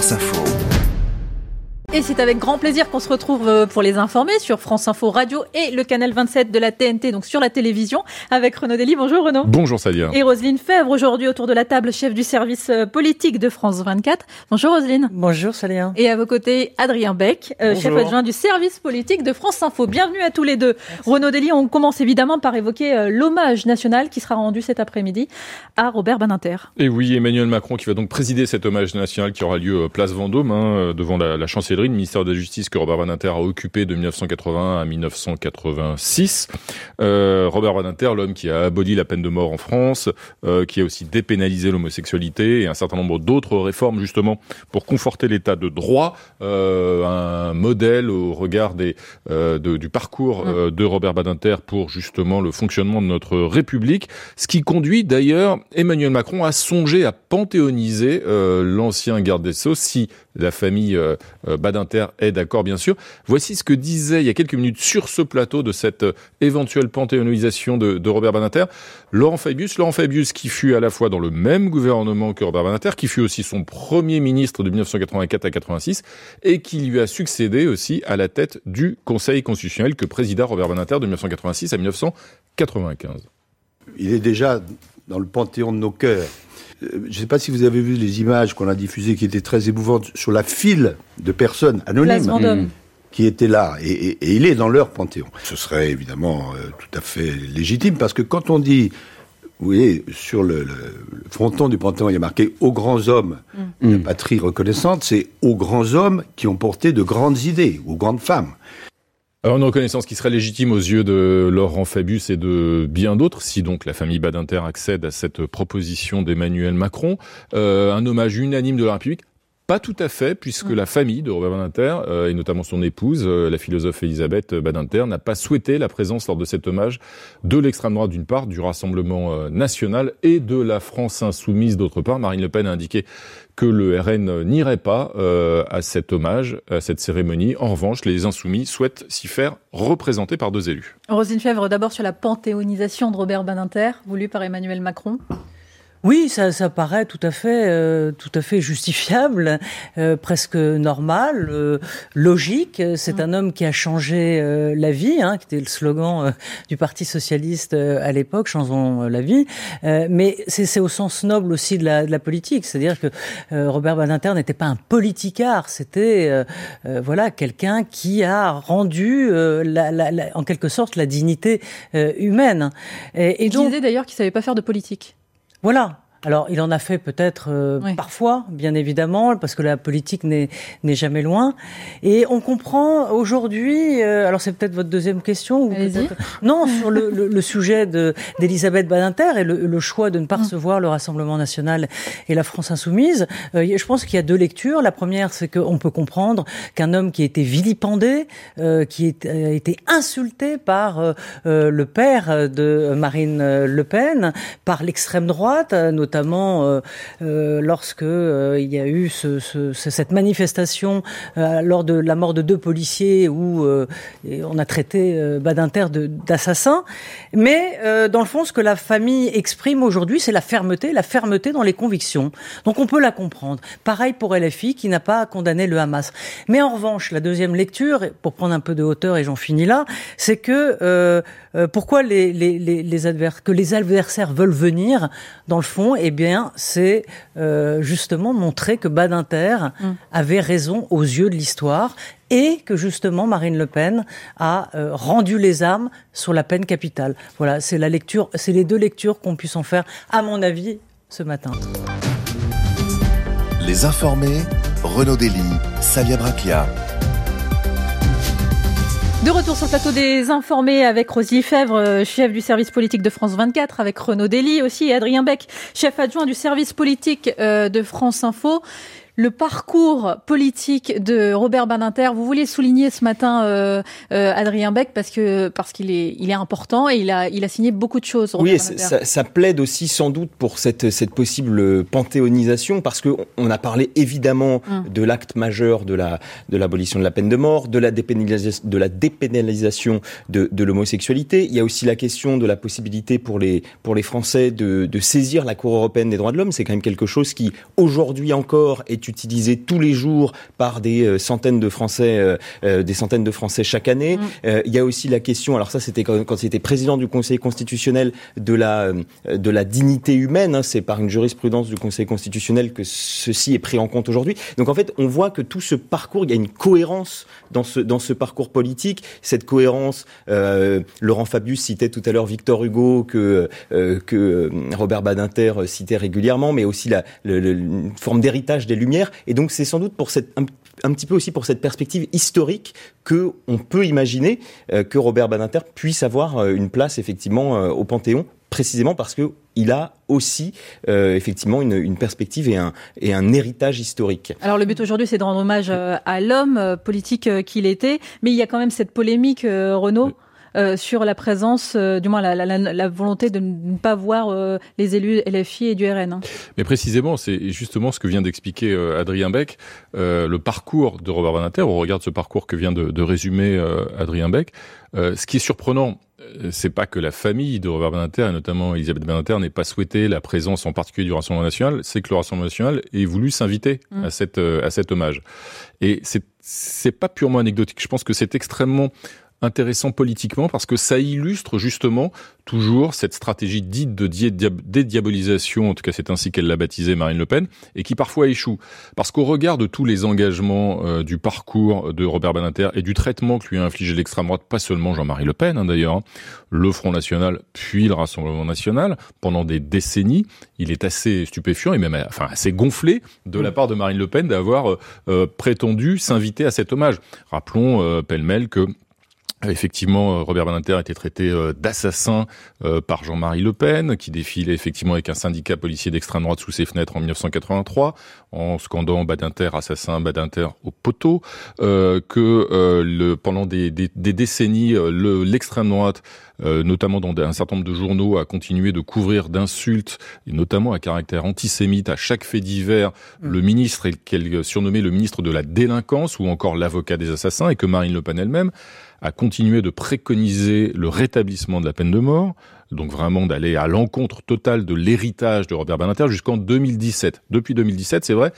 France Info. Et c'est avec grand plaisir qu'on se retrouve euh, pour les informer sur France Info Radio et le canal 27 de la TNT, donc sur la télévision, avec Renaud Dely. Bonjour Renaud. Bonjour Salia. Et Roselyne Fèvre, aujourd'hui autour de la table, chef du service euh, politique de France 24. Bonjour Roselyne. Bonjour Salia. Et à vos côtés, Adrien Beck, euh, chef adjoint du service politique de France Info. Bienvenue à tous les deux. Renaud Dely, on commence évidemment par évoquer l'hommage national qui sera rendu cet après-midi à Robert Badinter. Et oui, Emmanuel Macron qui va donc présider cet hommage national qui aura lieu place Vendôme, hein, devant la, la chancellerie le ministère de la Justice que Robert Badinter a occupé de 1981 à 1986. Euh, Robert Badinter, l'homme qui a aboli la peine de mort en France, euh, qui a aussi dépénalisé l'homosexualité et un certain nombre d'autres réformes justement pour conforter l'état de droit, euh, un modèle au regard des, de, du parcours euh, de Robert Badinter pour justement le fonctionnement de notre République, ce qui conduit d'ailleurs Emmanuel Macron à songer à panthéoniser l'ancien garde des Sceaux si la famille Badinter d'Inter est d'accord, bien sûr. Voici ce que disait il y a quelques minutes sur ce plateau de cette euh, éventuelle panthéonisation de, de Robert Badinter, Laurent Fabius. Laurent Fabius qui fut à la fois dans le même gouvernement que Robert Badinter, qui fut aussi son premier ministre de 1984 à 86 et qui lui a succédé aussi à la tête du Conseil constitutionnel que présida Robert Badinter de 1986 à 1995. Il est déjà dans le panthéon de nos cœurs. Je ne sais pas si vous avez vu les images qu'on a diffusées qui étaient très émouvantes sur la file de personnes anonymes mmh. qui étaient là. Et, et, et, il est dans leur panthéon. Ce serait évidemment euh, tout à fait légitime parce que quand on dit, vous voyez, sur le, le, le fronton du panthéon, il y a marqué aux grands hommes, mmh. la patrie reconnaissante, c'est aux grands hommes qui ont porté de grandes idées, aux grandes femmes. Alors une reconnaissance qui serait légitime aux yeux de Laurent Fabius et de bien d'autres, si donc la famille Badinter accède à cette proposition d'Emmanuel Macron. Euh, un hommage unanime de la République pas tout à fait, puisque mmh. la famille de Robert Badinter, euh, et notamment son épouse, euh, la philosophe Elisabeth Badinter, n'a pas souhaité la présence lors de cet hommage de l'extrême droite d'une part, du Rassemblement euh, national et de la France insoumise d'autre part. Marine Le Pen a indiqué que le RN n'irait pas à cet hommage, à cette cérémonie. En revanche, les insoumis souhaitent s'y faire représenter par deux élus. Rosine Fèvre, d'abord sur la panthéonisation de Robert Badinter, voulue par Emmanuel Macron. Oui, ça, ça paraît tout à fait, euh, tout à fait justifiable, euh, presque normal, euh, logique. C'est mmh. un homme qui a changé euh, la vie, hein, qui était le slogan euh, du Parti socialiste euh, à l'époque, changeons la vie. mais c'est au sens noble aussi de la, de la politique, c'est-à-dire que Robert Badinter n'était pas un politicard, c'était voilà quelqu'un qui a rendu, la, la, la, en quelque sorte, la dignité humaine. Et, et donc, disait d'ailleurs qu'il savait pas faire de politique. Voilà. Alors, il en a fait peut-être euh, oui. parfois, bien évidemment, parce que la politique n'est jamais loin. Et on comprend aujourd'hui, euh, alors c'est peut-être votre deuxième question, ou non, sur le, le, le sujet d'Elisabeth Badinter et le, le, choix de ne pas mmh. recevoir le Rassemblement national et la France insoumise. Euh, je pense qu'il y a deux lectures. La première, c'est qu'on peut comprendre qu'un homme qui a été vilipendé, euh, qui a été insulté par euh, le père de Marine Le Pen, par l'extrême droite, notamment notamment euh, euh, lorsque euh, il y a eu ce, ce, cette manifestation euh, lors de la mort de deux policiers où euh, on a traité euh, Badinter d'assassin. Mais dans le fond, ce que la famille exprime aujourd'hui, c'est la fermeté, la fermeté dans les convictions. Donc on peut la comprendre. Pareil pour LFI qui n'a pas condamné le Hamas. Mais en revanche, la deuxième lecture, pour prendre un peu de hauteur et j'en finis là, c'est que pourquoi les, les, les, que les adversaires veulent venir, dans le fond, eh bien, c'est euh, justement montrer que Badinter mm. avait raison aux yeux de l'histoire et que justement Marine Le Pen a euh, rendu les armes sur la peine capitale. Voilà, c'est la lecture, c'est les deux lectures qu'on puisse en faire, à mon avis, ce matin. Les informés, Renaud Dely, Salia Braclia. De retour sur le plateau des informés avec Rosie Fèvre, euh, chef du service politique de France 24, avec Renaud Dely aussi et Adrien Beck, chef adjoint du service politique euh, de France Info le parcours politique de Robert Badinter. Vous vouliez souligner ce matin euh, euh, Adrien Beck parce que parce qu'il est il est important et il a il a signé beaucoup de choses. Robert oui, ça, ça, plaide aussi sans doute pour cette cette possible panthéonisation parce que on a parlé évidemment hum. de l'acte majeur de la de l'abolition de la peine de mort, de la dépénalisation de la dépénalisation de, de l'homosexualité. Il y a aussi la question de la possibilité pour les pour les Français de, de saisir la Cour européenne des droits de l'homme. C'est quand même quelque chose qui aujourd'hui encore est utilisé tous les jours par des centaines de Français, des centaines de Français chaque année. Mm. il y a aussi la question, alors ça c'était quand, quand il était président du Conseil constitutionnel, de la, de la dignité humaine. Hein. c'est par une jurisprudence du Conseil constitutionnel que ceci est pris en compte aujourd'hui. Donc en fait, on voit que tout ce parcours, il y a une cohérence dans ce, dans ce parcours politique. Cette cohérence, euh, Laurent Fabius citait tout à l'heure Victor Hugo, que, euh, que euh, Robert Badinter citait régulièrement, mais aussi la, une forme d'héritage des Lumières. Et donc c'est sans doute pour cette, un, petit peu aussi pour cette perspective historique que on peut imaginer que Robert Badinter puisse avoir une place effectivement au Panthéon précisément parce que il a aussi euh, effectivement une, une, perspective et un, et un héritage historique. Alors le but aujourd'hui, c'est de rendre hommage euh, à l'homme euh, politique qu'il était, mais il y a quand même cette polémique, Renaud. Euh, sur la présence, du moins la, la, la, volonté de ne pas voir euh, les élus LFI et du RN. Hein. Mais précisément, c'est justement ce que vient d'expliquer Adrien Beck, le parcours de Robert Banater. On regarde ce parcours que vient de, de résumer Adrien Beck. ce qui est surprenant, euh, c'est pas que la famille de Robert Beninter, et notamment Elisabeth Beninter, n'ait pas souhaité la présence en particulier du Rassemblement national, c'est que le Rassemblement national ait voulu s'inviter à, mm. cette, euh, à cet hommage. Et c'est c'est pas purement anecdotique. Je pense que c'est extrêmement intéressant politiquement parce que ça illustre justement toujours cette stratégie dite de dédiabolisation, en tout cas c'est ainsi qu'elle l'a baptisé Marine Le Pen, et qui parfois échoue. Parce qu'au regard de tous les engagements euh, du parcours de Robert Badinter et du traitement que lui a infligé l'extrême droite, pas seulement Jean-Marie Le Pen hein, d'ailleurs, hein, le Front National puis le Rassemblement National, pendant des décennies, il est assez stupéfiant et même enfin assez gonflé de la part de Marine Le Pen d'avoir euh, euh, prétendu s'inviter à cet hommage. Rappelons pêle-mêle que Effectivement, euh, Robert Badinter a été traité euh, d'assassin euh, par Jean-Marie Le Pen, qui défilait effectivement avec un syndicat policier d'extrême droite sous ses fenêtres en 1983, en scandant Badinter assassin, Badinter au poteau, que pendant des décennies, l'extrême droite, notamment dans un certain nombre de journaux, a continué de couvrir d'insultes, et notamment à caractère antisémite, à chaque fait divers, mmh. le ministre, qu'elle surnommait le ministre de la délinquance, ou encore l'avocat des assassins, et que Marine Le Pen elle-même a continué de préconiser le rétablissement de la peine de mort, donc vraiment d'aller à l'encontre totale de l'héritage de Robert Badinter jusqu'en 2017. Depuis 2017, c'est vrai,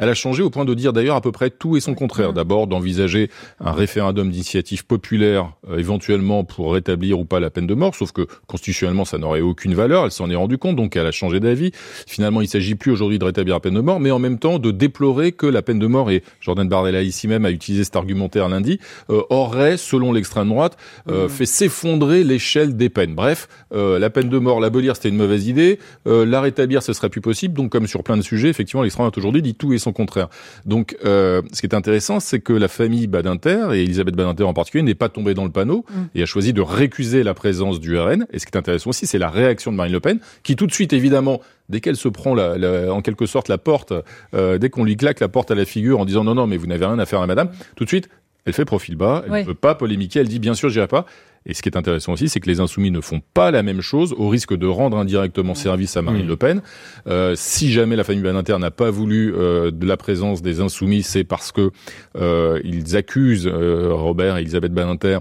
elle a changé au point de dire d'ailleurs à peu près tout et son contraire. D'abord d'envisager un référendum d'initiative populaire euh, éventuellement pour rétablir ou pas la peine de mort, sauf que constitutionnellement ça n'aurait aucune valeur, elle s'en est rendue compte, donc elle a changé d'avis. Finalement il ne s'agit plus aujourd'hui de rétablir la peine de mort, mais en même temps de déplorer que la peine de mort, et Jordan Bardella ici même a utilisé cet argumentaire lundi, euh, aurait, selon l'extrême droite, euh, mmh. fait s'effondrer l'échelle des peines. Bref, la peine de mort, l'abolir c'était une mauvaise idée, la rétablir ce serait plus possible, donc comme sur plein de sujets, effectivement l'extrême droite aujourd'hui dit tout et son contraire. Donc, euh, ce qui est intéressant, c'est que la famille Badinter, et Elisabeth Badinter en particulier, n'est pas tombée dans le panneau mm. et a choisi de récuser la présence du RN. Et ce qui est intéressant aussi, c'est la réaction de Marine Le Pen, qui tout de suite, évidemment, dès qu'elle se prend la, en quelque sorte la porte, euh, dès qu'on lui claque la porte à la figure en disant non, non, mais vous n'avez rien à faire à madame, tout de suite, elle fait profil bas, elle ne veut pas polémiquer, elle dit bien sûr, j'irai pas. Et ce qui est intéressant aussi, c'est que les insoumis ne font pas la même chose au risque de rendre indirectement service à Marine mmh. Le Pen. Euh, si jamais la famille Badinter n'a pas voulu euh, de la présence des insoumis, c'est parce que euh, ils accusent euh, Robert et Elisabeth Badinter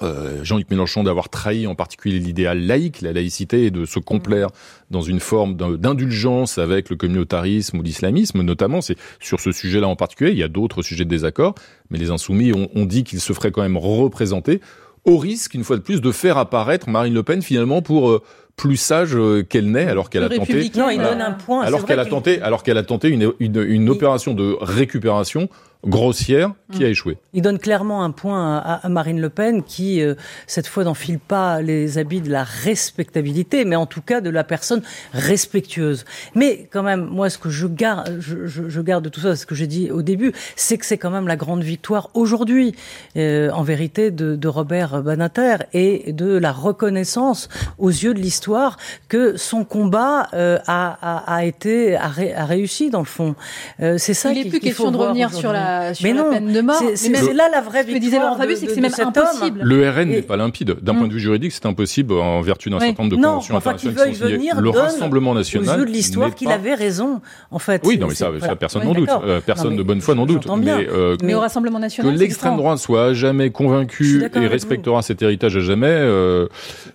euh, Jean-Luc Mélenchon d'avoir trahi en particulier l'idéal laïque, la laïcité, et de se complaire dans une forme d'indulgence avec le communautarisme ou l'islamisme, notamment. C'est sur ce sujet-là en particulier. Il y a d'autres sujets de désaccord, mais les insoumis ont, ont dit qu'ils se feraient quand même représenter au risque, une fois de plus, de faire apparaître Marine Le Pen finalement pour euh, plus sage euh, qu'elle n'est, alors qu'elle a tenté. Alors qu'elle a tenté, alors qu'elle a tenté une, une, une opération de récupération grossière qui a mm. échoué. Il donne clairement un point à, Marine Le Pen qui, euh, cette fois, n'enfile pas les habits de la respectabilité, mais en tout cas de la personne respectueuse. Mais quand même, moi, ce que je garde, je, je, garde de tout ça, ce que j'ai dit au début, c'est que c'est quand même la grande victoire aujourd'hui, euh, en vérité, de, de Robert Banater et de la reconnaissance aux yeux de l'histoire que son combat euh, a, a, a, été a, réussi dans le fond. Euh, c'est ça. Il n'est plus question de revenir sur la mais non, peine de mort. C'est là la vraie victoire. Ce que disait Laurent Fabius, c'est que c'est même impossible. Le RN n'est pas limpide. D'un point de vue juridique, c'est impossible en vertu d'un certain nombre de conventions internationales qui sont signées. Le Rassemblement national. Aux de l'histoire qu'il avait raison, en fait. Oui, non, mais ça, personne n'en doute. Euh, personne de bonne foi n'en doute. Euh, mais au Rassemblement national. Que l'extrême droite soit jamais convaincue et respectera cet héritage à jamais, euh,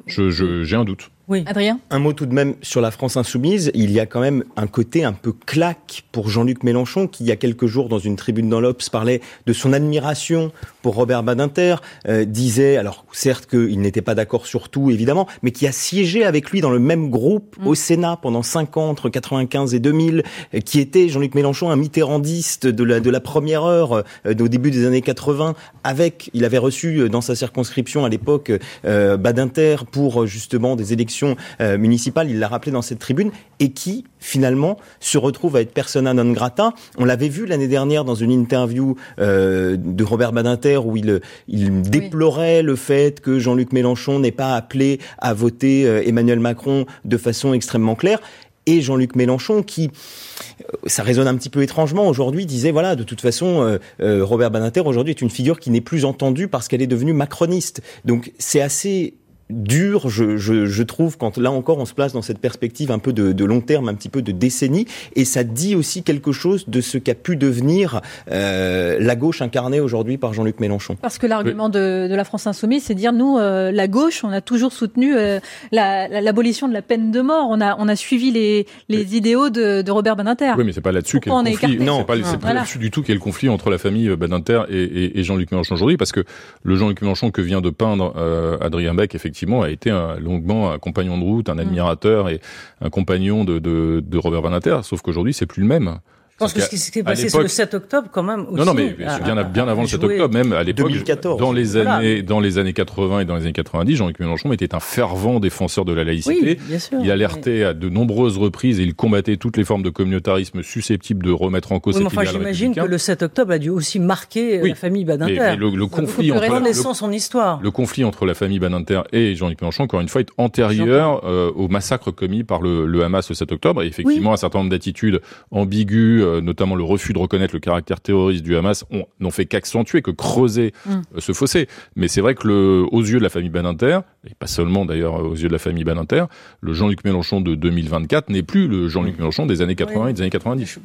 j'ai un doute. Oui, Adrien Un mot tout de même sur la France insoumise. Il y a quand même un côté un peu claque pour Jean-Luc Mélenchon, qui il y a quelques jours, dans une tribune dans l'Obs, parlait de son admiration pour Robert Badinter, euh, disait, alors certes qu'il n'était pas d'accord sur tout, évidemment, mais qui a siégé avec lui dans le même groupe mm. au Sénat pendant cinq ans, entre 95 et 2000, euh, qui était Jean-Luc Mélenchon, un mitterrandiste de la, de la première heure, euh, au début des années 80, avec, il avait reçu dans sa circonscription à l'époque Badinter pour justement des élections euh, municipale, il l'a rappelé dans cette tribune, et qui finalement se retrouve à être persona non grata. On l'avait vu l'année dernière dans une interview euh, de Robert Badinter où il, il déplorait le fait que Jean-Luc Mélenchon n'ait pas appelé à voter euh, Emmanuel Macron de façon extrêmement claire et Jean-Luc Mélenchon qui, ça résonne un petit peu étrangement aujourd'hui, disait voilà, de toute façon, Robert Badinter aujourd'hui est une figure qui n'est plus entendue parce qu'elle est devenue macroniste. Donc c'est assez dur, je, je, je, trouve, quand là encore on se place dans cette perspective un peu de, de, long terme, un petit peu de décennie, et ça dit aussi quelque chose de ce qu'a pu devenir euh, la gauche incarnée aujourd'hui par Jean-Luc Mélenchon. Parce que l'argument de, de, la France insoumise, c'est dire nous, euh, la gauche, on a toujours soutenu euh, l'abolition de la peine de mort, on a, on a suivi les, les idéaux de, de, Robert Badinter. Oui, mais c'est pas là-dessus qu'est le conflit. Non, c'est pas, là-dessus du tout qu'est le conflit entre la famille Badinter et, et, et Jean-Luc Mélenchon aujourd'hui, parce que le Jean-Luc Mélenchon que vient de peindre euh, Adrien Beck, effectivement a été un, longuement un compagnon de route, un admirateur et un compagnon de, Robert Badinter. Sauf qu'aujourd'hui, c'est plus le même. Je pense que ce qui s'est passé c'est le 7 octobre quand même aussi. Non, non, mais bien, bien avant le 7 octobre, même à l'époque, dans les années, dans les années 80 et dans les années 90, Jean-Luc Mélenchon était un fervent défenseur de la laïcité. Oui, bien sûr, il alertait à de nombreuses reprises et il combattait toutes les formes de communautarisme susceptibles de remettre en cause oui, cette enfin, J'imagine que le 7 octobre a dû aussi marquer la famille Badinter. le, le, conflit entre la, son histoire. le conflit entre la famille Badinter et Jean-Luc Mélenchon, encore une fois, est antérieur euh, au massacre commis par le, le, Hamas le 7 octobre. Et effectivement, un certain nombre d'attitudes ambiguës, euh, notamment le refus de reconnaître le caractère terroriste du Hamas n'ont fait qu'accentuer, que creuser mm. euh, ce fossé. Mais c'est vrai que le, aux yeux de la famille Badinter, et pas seulement d'ailleurs aux yeux de la famille Badinter, le Jean-Luc Mélenchon de 2024 n'est plus le Jean-Luc Mélenchon des années 80 et des années 90.